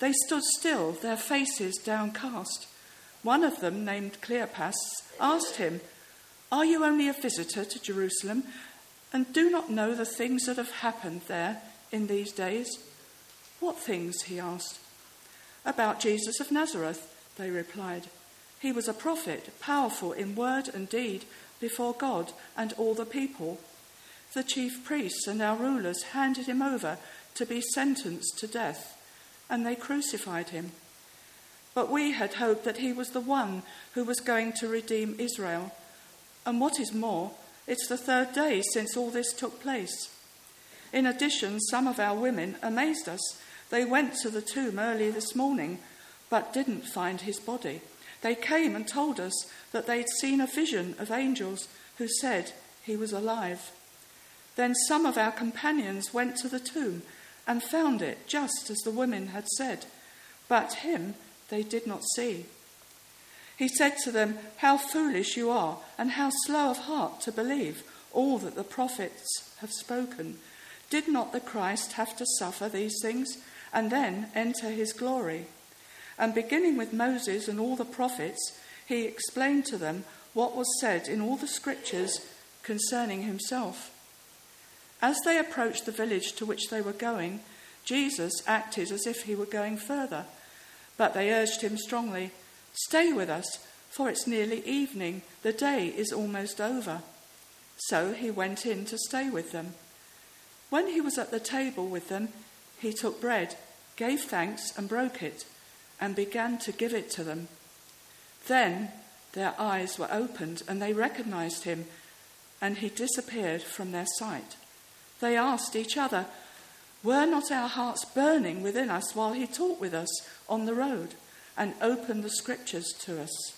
They stood still, their faces downcast. One of them, named Cleopas, asked him, Are you only a visitor to Jerusalem and do not know the things that have happened there in these days? What things? he asked. About Jesus of Nazareth, they replied. He was a prophet, powerful in word and deed before God and all the people. The chief priests and our rulers handed him over to be sentenced to death, and they crucified him. But we had hoped that he was the one who was going to redeem Israel. And what is more, it's the third day since all this took place. In addition, some of our women amazed us. They went to the tomb early this morning, but didn't find his body. They came and told us that they'd seen a vision of angels who said he was alive. Then some of our companions went to the tomb and found it just as the women had said, but him they did not see. He said to them, How foolish you are, and how slow of heart to believe all that the prophets have spoken. Did not the Christ have to suffer these things and then enter his glory? And beginning with Moses and all the prophets, he explained to them what was said in all the scriptures concerning himself. As they approached the village to which they were going, Jesus acted as if he were going further, but they urged him strongly. Stay with us, for it's nearly evening. The day is almost over. So he went in to stay with them. When he was at the table with them, he took bread, gave thanks, and broke it, and began to give it to them. Then their eyes were opened, and they recognized him, and he disappeared from their sight. They asked each other, Were not our hearts burning within us while he talked with us on the road? and opened the scriptures to us.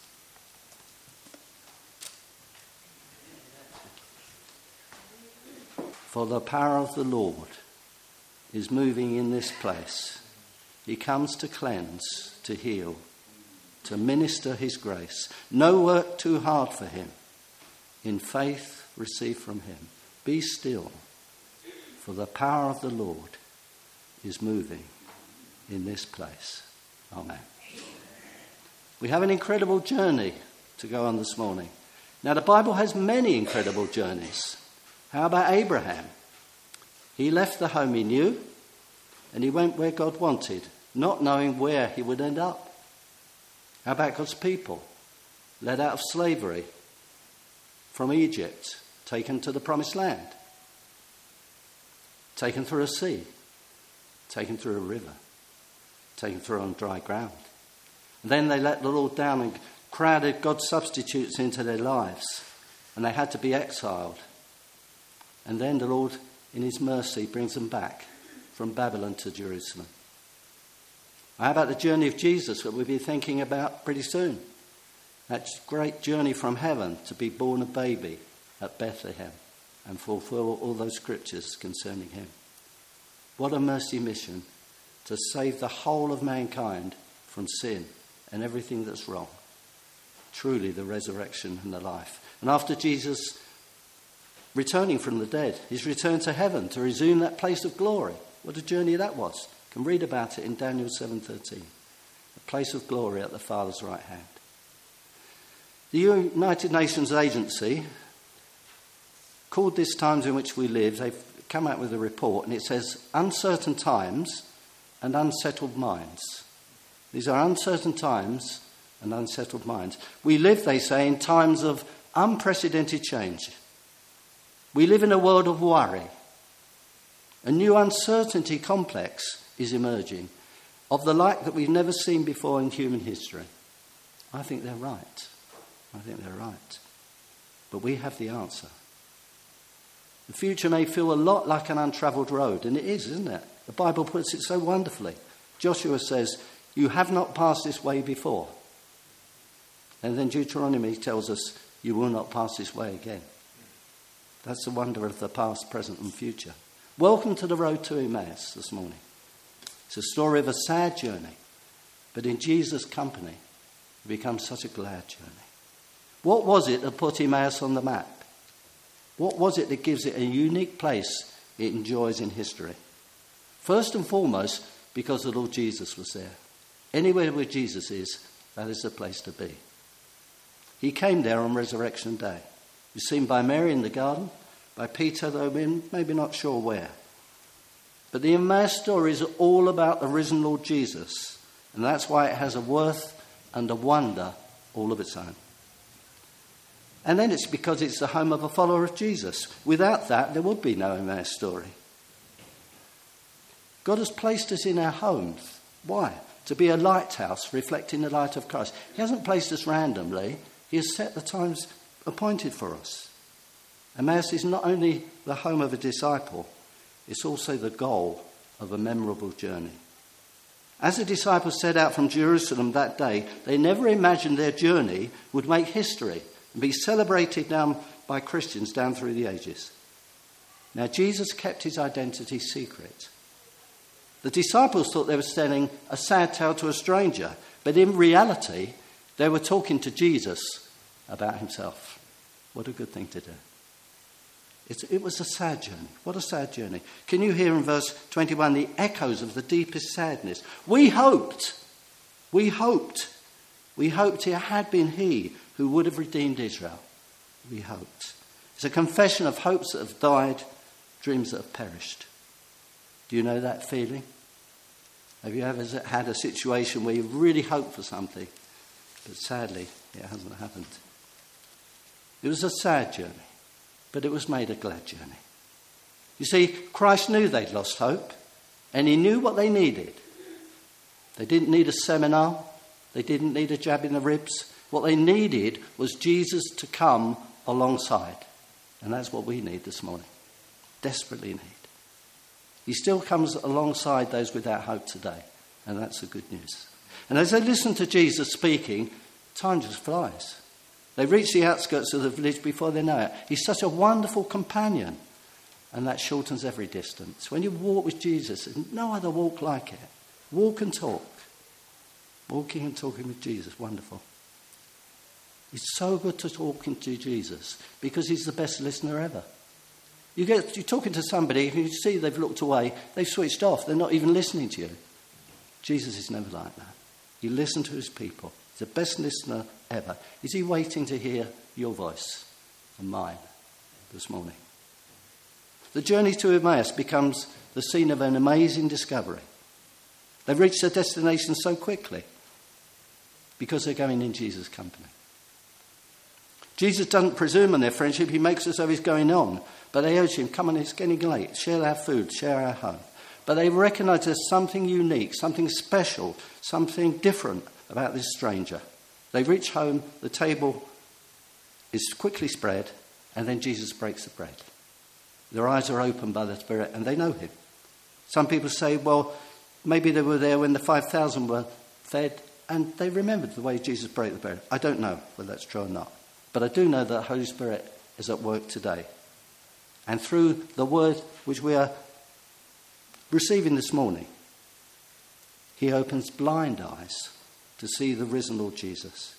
For the power of the Lord is moving in this place. He comes to cleanse, to heal, to minister his grace. No work too hard for him. In faith, receive from him. Be still, for the power of the Lord is moving in this place. Amen. We have an incredible journey to go on this morning. Now, the Bible has many incredible journeys. How about Abraham? He left the home he knew and he went where God wanted, not knowing where he would end up. How about God's people? Led out of slavery from Egypt, taken to the promised land, taken through a sea, taken through a river, taken through on dry ground. And Then they let the Lord down and crowded God's substitutes into their lives, and they had to be exiled. And then the Lord, in His mercy, brings them back from Babylon to Jerusalem. How about the journey of Jesus that we'll be thinking about pretty soon? That great journey from heaven to be born a baby at Bethlehem and fulfill all those scriptures concerning him. What a mercy mission to save the whole of mankind from sin and everything that's wrong. Truly, the resurrection and the life. And after Jesus returning from the dead, his return to heaven to resume that place of glory. What a journey that was. You can read about it in Daniel 7:13. A place of glory at the Father's right hand. The United Nations Agency called this times in which we live, they've come out with a report and it says uncertain times and unsettled minds. These are uncertain times and unsettled minds. We live, they say, in times of unprecedented change. We live in a world of worry. A new uncertainty complex is emerging of the like that we've never seen before in human history. I think they're right. I think they're right. But we have the answer. The future may feel a lot like an untravelled road, and it is, isn't it? The Bible puts it so wonderfully. Joshua says, You have not passed this way before. And then Deuteronomy tells us, You will not pass this way again. That's the wonder of the past, present, and future. Welcome to the road to Emmaus this morning. It's a story of a sad journey, but in Jesus' company, it becomes such a glad journey. What was it that put Emmaus on the map? What was it that gives it a unique place it enjoys in history? First and foremost, because the Lord Jesus was there. Anywhere where Jesus is, that is the place to be. He came there on Resurrection Day. He was seen by Mary in the garden, by Peter, though maybe not sure where. But the Emmaus story is all about the risen Lord Jesus, and that's why it has a worth and a wonder all of its own. And then it's because it's the home of a follower of Jesus. Without that, there would be no Emmaus story. God has placed us in our homes. Why? To be a lighthouse reflecting the light of Christ. He hasn't placed us randomly, He has set the times appointed for us. Emmaus is not only the home of a disciple, it's also the goal of a memorable journey. As the disciples set out from Jerusalem that day, they never imagined their journey would make history and be celebrated down by Christians down through the ages. Now, Jesus kept his identity secret. The disciples thought they were telling a sad tale to a stranger, but in reality, they were talking to Jesus about himself. What a good thing to do. It's, it was a sad journey. What a sad journey. Can you hear in verse 21 the echoes of the deepest sadness? We hoped, we hoped, we hoped it had been he who would have redeemed Israel. We hoped. It's a confession of hopes that have died, dreams that have perished. Do you know that feeling? Have you ever had a situation where you really hoped for something, but sadly it hasn't happened? It was a sad journey, but it was made a glad journey. You see, Christ knew they'd lost hope, and he knew what they needed. They didn't need a seminar, they didn't need a jab in the ribs, what they needed was Jesus to come alongside. And that's what we need this morning. Desperately need. He still comes alongside those without hope today. And that's the good news. And as they listen to Jesus speaking, time just flies. They reach the outskirts of the village before they know it. He's such a wonderful companion. And that shortens every distance. When you walk with Jesus, there's no other walk like it. Walk and talk. Walking and talking with Jesus, wonderful. It's so good to talk to Jesus because he's the best listener ever. You get, you're talking to somebody who you see they've looked away, they've switched off, they're not even listening to you. Jesus is never like that. You listen to his people. He's the best listener ever. Is he waiting to hear your voice and mine this morning? The journey to Emmaus becomes the scene of an amazing discovery. They've reached their destination so quickly because they're going in Jesus' company. Jesus doesn't presume on their friendship, he makes it so he's going on. But they urge him, come on, it's getting late, share our food, share our home. But they recognize there's something unique, something special, something different about this stranger. They reach home, the table is quickly spread, and then Jesus breaks the bread. Their eyes are opened by the Spirit, and they know him. Some people say, well, maybe they were there when the 5,000 were fed, and they remembered the way Jesus broke the bread. I don't know whether that's true or not. But I do know that the Holy Spirit is at work today. And through the word which we are receiving this morning, he opens blind eyes to see the risen Lord Jesus.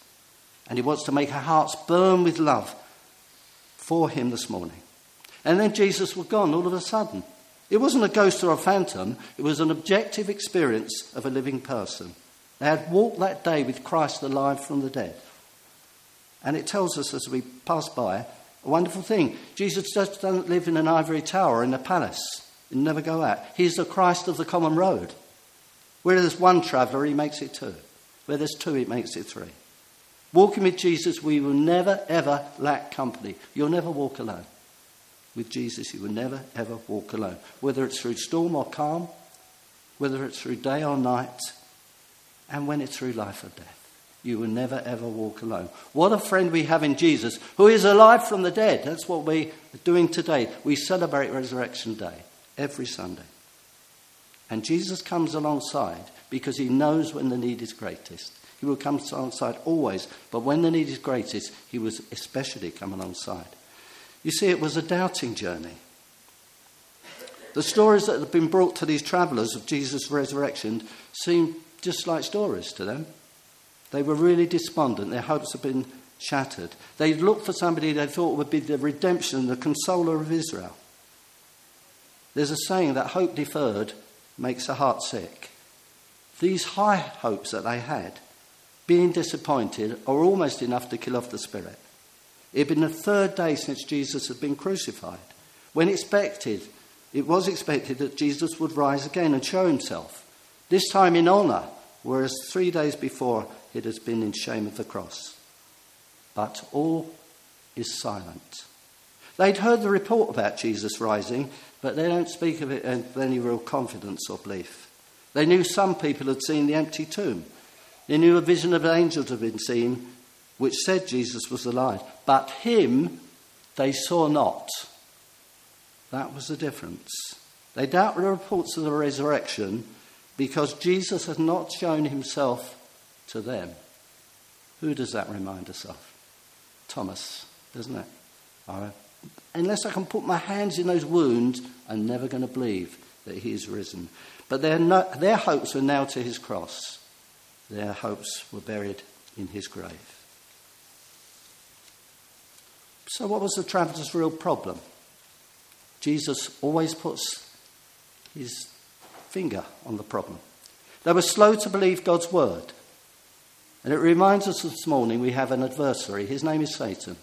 And he wants to make our hearts burn with love for him this morning. And then Jesus was gone all of a sudden. It wasn't a ghost or a phantom, it was an objective experience of a living person. They had walked that day with Christ alive from the dead. And it tells us as we pass by a wonderful thing. Jesus just doesn't live in an ivory tower in a palace and never go out. He's the Christ of the common road. Where there's one traveller, he makes it two. Where there's two, he makes it three. Walking with Jesus, we will never, ever lack company. You'll never walk alone. With Jesus, you will never, ever walk alone. Whether it's through storm or calm, whether it's through day or night, and when it's through life or death. You will never ever walk alone. What a friend we have in Jesus, who is alive from the dead. That's what we are doing today. We celebrate Resurrection Day every Sunday. And Jesus comes alongside because he knows when the need is greatest. He will come alongside always, but when the need is greatest, he will especially come alongside. You see, it was a doubting journey. The stories that have been brought to these travellers of Jesus' resurrection seem just like stories to them. They were really despondent. Their hopes had been shattered. They looked for somebody they thought would be the redemption, the consoler of Israel. There's a saying that hope deferred makes the heart sick. These high hopes that they had, being disappointed, are almost enough to kill off the spirit. It had been the third day since Jesus had been crucified. When expected, it was expected that Jesus would rise again and show himself, this time in honour, whereas three days before it has been in shame of the cross. But all is silent. They'd heard the report about Jesus rising, but they don't speak of it with any real confidence or belief. They knew some people had seen the empty tomb. They knew a vision of angels had been seen, which said Jesus was alive. But him they saw not. That was the difference. They doubt the reports of the resurrection because Jesus had not shown himself to them. Who does that remind us of? Thomas, doesn't it? unless I can put my hands in those wounds, I'm never going to believe that he is risen. But their, no, their hopes were now to his cross. Their hopes were buried in his grave. So, what was the traveller's real problem? Jesus always puts his finger on the problem. They were slow to believe God's word. And it reminds us this morning we have an adversary. His name is Satan.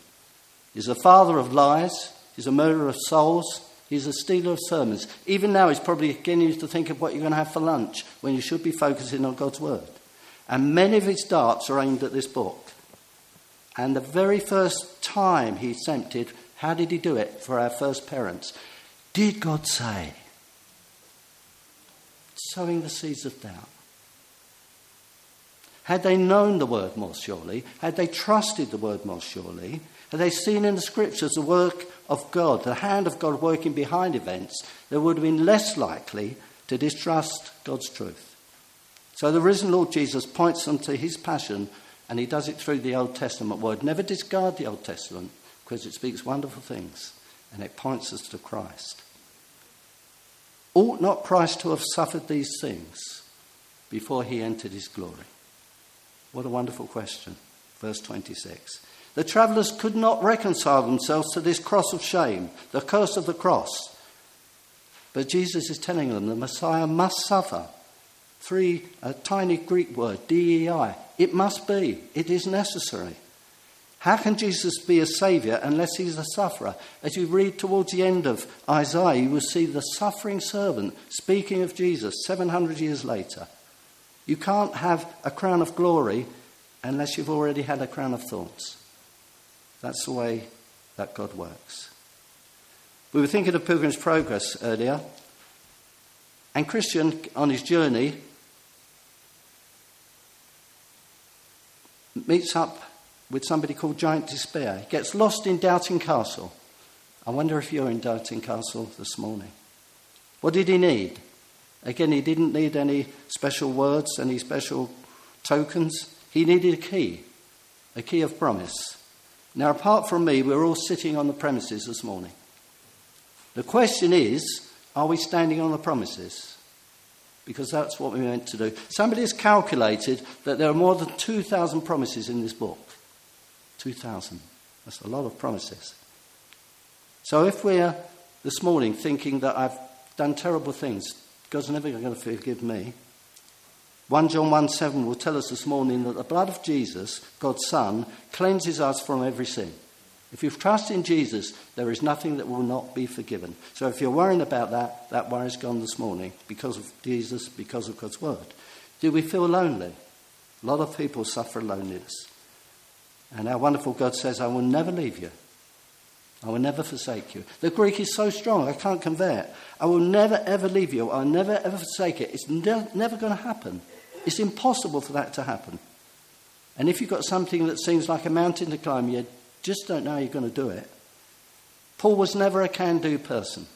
He's a father of lies, he's a murderer of souls, he's a stealer of sermons. Even now, he's probably getting to think of what you're going to have for lunch when you should be focusing on God's word. And many of his darts are aimed at this book. And the very first time he tempted, how did he do it for our first parents? Did God say? Sowing the seeds of doubt. Had they known the word more surely, had they trusted the word more surely, had they seen in the scriptures the work of God, the hand of God working behind events, they would have been less likely to distrust God's truth. So the risen Lord Jesus points them to his passion, and he does it through the Old Testament word. Never discard the Old Testament because it speaks wonderful things and it points us to Christ. Ought not Christ to have suffered these things before he entered his glory? What a wonderful question. Verse 26. The travellers could not reconcile themselves to this cross of shame, the curse of the cross. But Jesus is telling them the Messiah must suffer. Three, a tiny Greek word, DEI. It must be. It is necessary. How can Jesus be a saviour unless he's a sufferer? As you read towards the end of Isaiah, you will see the suffering servant speaking of Jesus 700 years later. You can't have a crown of glory unless you've already had a crown of thorns. That's the way that God works. We were thinking of Pilgrim's Progress earlier, and Christian, on his journey, meets up with somebody called Giant Despair. He gets lost in Doubting Castle. I wonder if you're in Doubting Castle this morning. What did he need? Again, he didn't need any special words, any special tokens. He needed a key, a key of promise. Now, apart from me, we're all sitting on the premises this morning. The question is are we standing on the promises? Because that's what we meant to do. Somebody has calculated that there are more than 2,000 promises in this book. 2,000. That's a lot of promises. So if we're this morning thinking that I've done terrible things, God's never going to forgive me. 1 John 1 7 will tell us this morning that the blood of Jesus, God's Son, cleanses us from every sin. If you trust in Jesus, there is nothing that will not be forgiven. So if you're worrying about that, that worry's gone this morning because of Jesus, because of God's word. Do we feel lonely? A lot of people suffer loneliness. And our wonderful God says, I will never leave you. I will never forsake you. The Greek is so strong, I can't convey it. I will never ever leave you. I'll never ever forsake it. It's ne- never going to happen. It's impossible for that to happen. And if you've got something that seems like a mountain to climb, you just don't know how you're going to do it. Paul was never a can do person.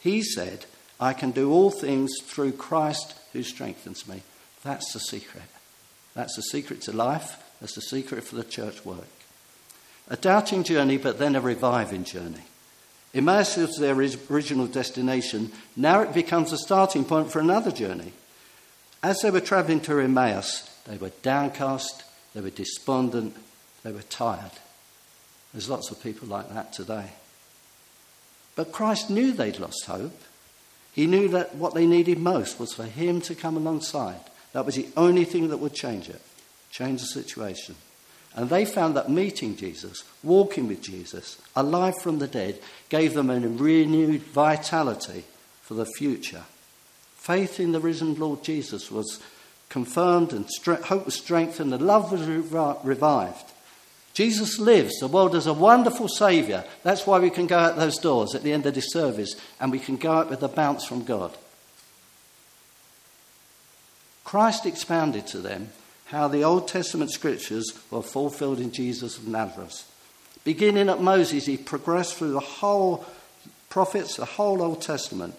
He said, I can do all things through Christ who strengthens me. That's the secret. That's the secret to life. That's the secret for the church work. A doubting journey, but then a reviving journey. Emmaus was their original destination. Now it becomes a starting point for another journey. As they were travelling to Emmaus, they were downcast, they were despondent, they were tired. There's lots of people like that today. But Christ knew they'd lost hope. He knew that what they needed most was for Him to come alongside. That was the only thing that would change it, change the situation. And they found that meeting Jesus, walking with Jesus, alive from the dead, gave them a renewed vitality for the future. Faith in the risen Lord Jesus was confirmed and hope was strengthened and love was revived. Jesus lives. The world is a wonderful Saviour. That's why we can go out those doors at the end of this service and we can go out with a bounce from God. Christ expounded to them how the Old Testament scriptures were fulfilled in Jesus of Nazareth. Beginning at Moses, he progressed through the whole prophets, the whole Old Testament,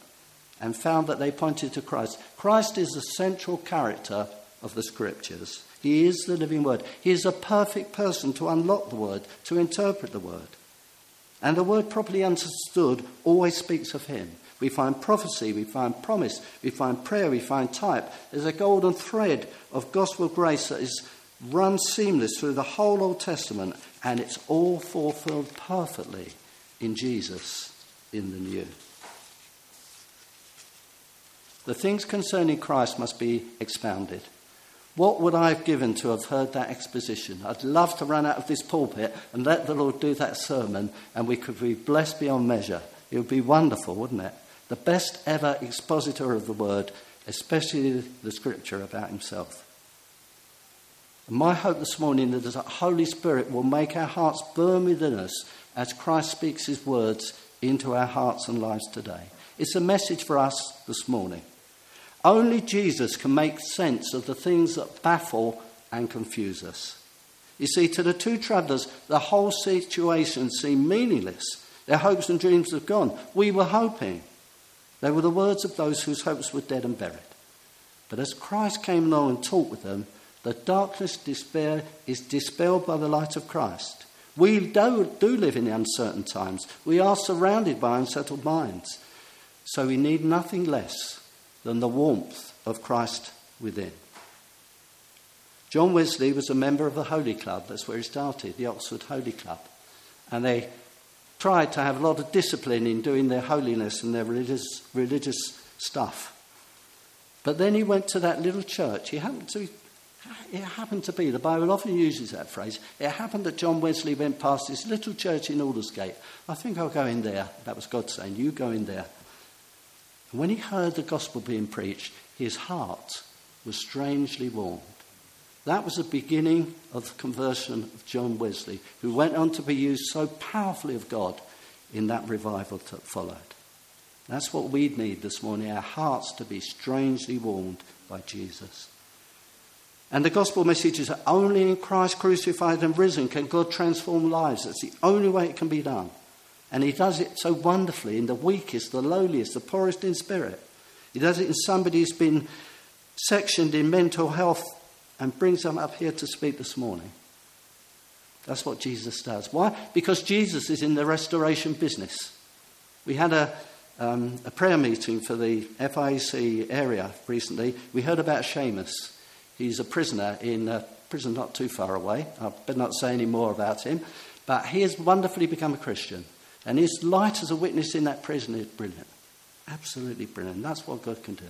and found that they pointed to Christ. Christ is the central character of the scriptures. He is the living word. He is a perfect person to unlock the word, to interpret the word. And the word properly understood always speaks of him. We find prophecy, we find promise, we find prayer, we find type. There's a golden thread of gospel grace that is run seamless through the whole Old Testament, and it's all fulfilled perfectly in Jesus in the new. The things concerning Christ must be expounded. What would I have given to have heard that exposition? I'd love to run out of this pulpit and let the Lord do that sermon, and we could be blessed beyond measure. It would be wonderful, wouldn't it? The best ever expositor of the word, especially the scripture about himself. And my hope this morning is that the Holy Spirit will make our hearts burn within us as Christ speaks his words into our hearts and lives today. It's a message for us this morning. Only Jesus can make sense of the things that baffle and confuse us. You see, to the two travellers, the whole situation seemed meaningless. Their hopes and dreams have gone. We were hoping. They were the words of those whose hopes were dead and buried. But as Christ came along and talked with them, the darkness, despair is dispelled by the light of Christ. We do, do live in uncertain times. We are surrounded by unsettled minds. So we need nothing less than the warmth of Christ within. John Wesley was a member of the Holy Club. That's where he started, the Oxford Holy Club. And they tried to have a lot of discipline in doing their holiness and their religious, religious stuff. But then he went to that little church. He happened to, it happened to be, the Bible often uses that phrase, it happened that John Wesley went past this little church in Aldersgate. I think I'll go in there. That was God saying, You go in there. And when he heard the gospel being preached, his heart was strangely warmed. That was the beginning of the conversion of John Wesley, who went on to be used so powerfully of God in that revival that followed. That's what we need this morning our hearts to be strangely warmed by Jesus. And the gospel message is that only in Christ crucified and risen can God transform lives. That's the only way it can be done. And He does it so wonderfully in the weakest, the lowliest, the poorest in spirit. He does it in somebody who's been sectioned in mental health and brings them up here to speak this morning. That's what Jesus does. Why? Because Jesus is in the restoration business. We had a, um, a prayer meeting for the FIC area recently. We heard about Seamus. He's a prisoner in a prison not too far away. I better not say any more about him. But he has wonderfully become a Christian. And his light as a witness in that prison is brilliant. Absolutely brilliant. That's what God can do.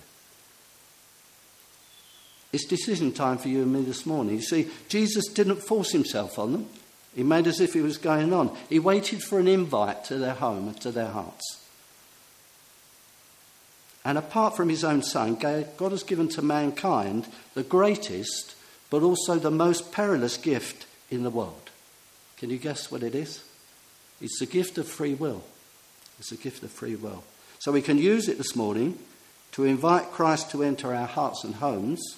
It's decision time for you and me this morning. You see, Jesus didn't force himself on them. He made as if he was going on. He waited for an invite to their home and to their hearts. And apart from his own son, God has given to mankind the greatest, but also the most perilous gift in the world. Can you guess what it is? It's the gift of free will. It's a gift of free will. So we can use it this morning to invite Christ to enter our hearts and homes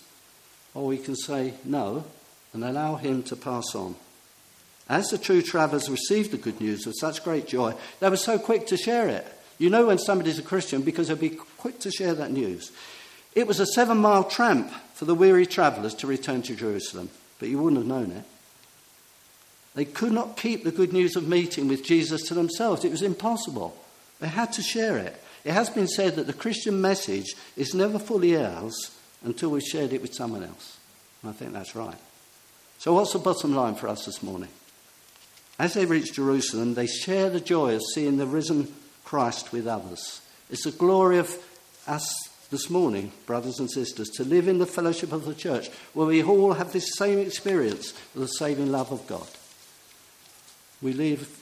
or we can say no and allow him to pass on. As the true travellers received the good news with such great joy, they were so quick to share it. You know when somebody's a Christian because they'll be quick to share that news. It was a seven mile tramp for the weary travellers to return to Jerusalem, but you wouldn't have known it. They could not keep the good news of meeting with Jesus to themselves. It was impossible. They had to share it. It has been said that the Christian message is never fully ours until we've shared it with someone else. And I think that's right. So, what's the bottom line for us this morning? As they reach Jerusalem, they share the joy of seeing the risen Christ with others. It's the glory of us this morning, brothers and sisters, to live in the fellowship of the church where we all have this same experience of the saving love of God. We leave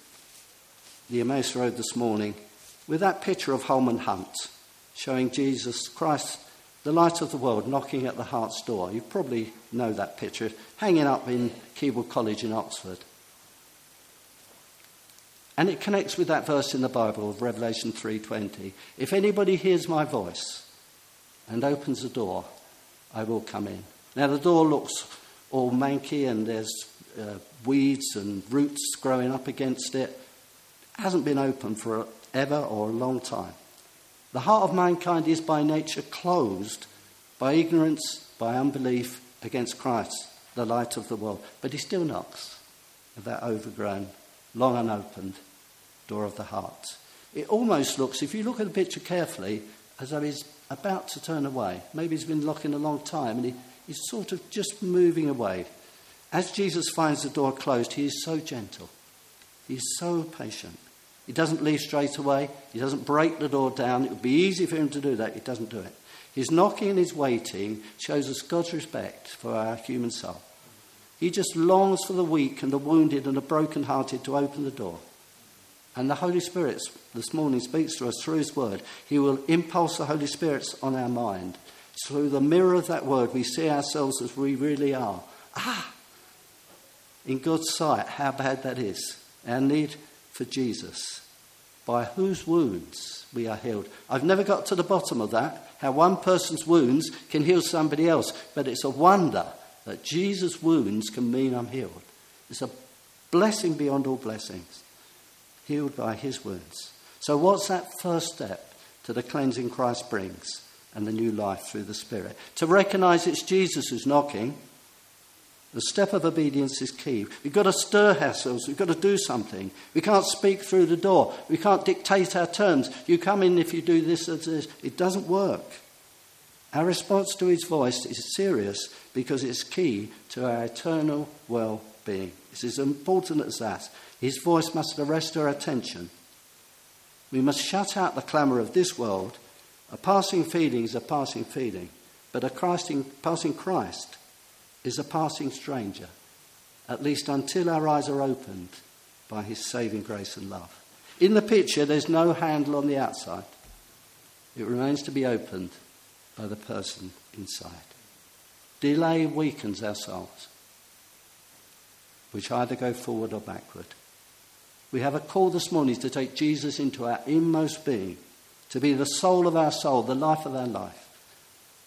the Emmaus Road this morning with that picture of Holman Hunt showing Jesus Christ, the light of the world, knocking at the heart's door. You probably know that picture, hanging up in Keble College in Oxford. And it connects with that verse in the Bible of Revelation 3:20. If anybody hears my voice and opens the door, I will come in. Now the door looks all manky and there's uh, weeds and roots growing up against it. it. Hasn't been open for ever or a long time. The heart of mankind is by nature closed by ignorance, by unbelief against Christ, the light of the world. But he still knocks at that overgrown long unopened door of the heart. It almost looks, if you look at the picture carefully, as though he's about to turn away. Maybe he's been looking a long time and he, he's sort of just moving away. As Jesus finds the door closed, he is so gentle. He's so patient. He doesn't leave straight away. He doesn't break the door down. It would be easy for him to do that. He doesn't do it. His knocking and his waiting shows us God's respect for our human soul. He just longs for the weak and the wounded and the broken-hearted to open the door. And the Holy Spirit this morning speaks to us through His Word. He will impulse the Holy Spirit on our mind. Through the mirror of that Word, we see ourselves as we really are. Ah! In God's sight, how bad that is. Our need for Jesus, by whose wounds we are healed. I've never got to the bottom of that, how one person's wounds can heal somebody else, but it's a wonder that Jesus' wounds can mean I'm healed. It's a blessing beyond all blessings, healed by his wounds. So, what's that first step to the cleansing Christ brings and the new life through the Spirit? To recognize it's Jesus who's knocking. The step of obedience is key. We've got to stir ourselves. We've got to do something. We can't speak through the door. We can't dictate our terms. You come in if you do this or this. It doesn't work. Our response to his voice is serious because it's key to our eternal well being. It's as important as that. His voice must arrest our attention. We must shut out the clamour of this world. A passing feeling is a passing feeling, but a Christing, passing Christ is a passing stranger, at least until our eyes are opened by his saving grace and love. In the picture, there's no handle on the outside, it remains to be opened by the person inside. Delay weakens our souls, which either go forward or backward. We have a call this morning to take Jesus into our inmost being, to be the soul of our soul, the life of our life.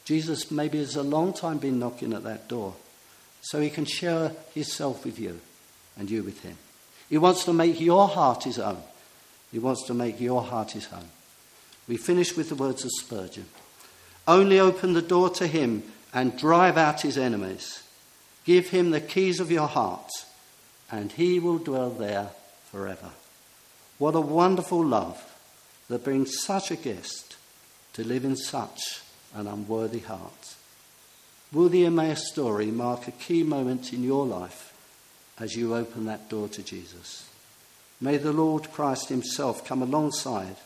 Jesus maybe has a long time been knocking at that door, so he can share himself with you and you with him. He wants to make your heart his own. He wants to make your heart his home. We finish with the words of Spurgeon. Only open the door to him and drive out his enemies. Give him the keys of your heart, and he will dwell there forever. What a wonderful love that brings such a guest to live in such an unworthy heart. Will the Emmaus story mark a key moment in your life as you open that door to Jesus? May the Lord Christ Himself come alongside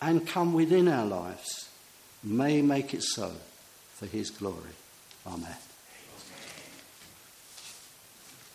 and come within our lives may make it so for his glory. Amen.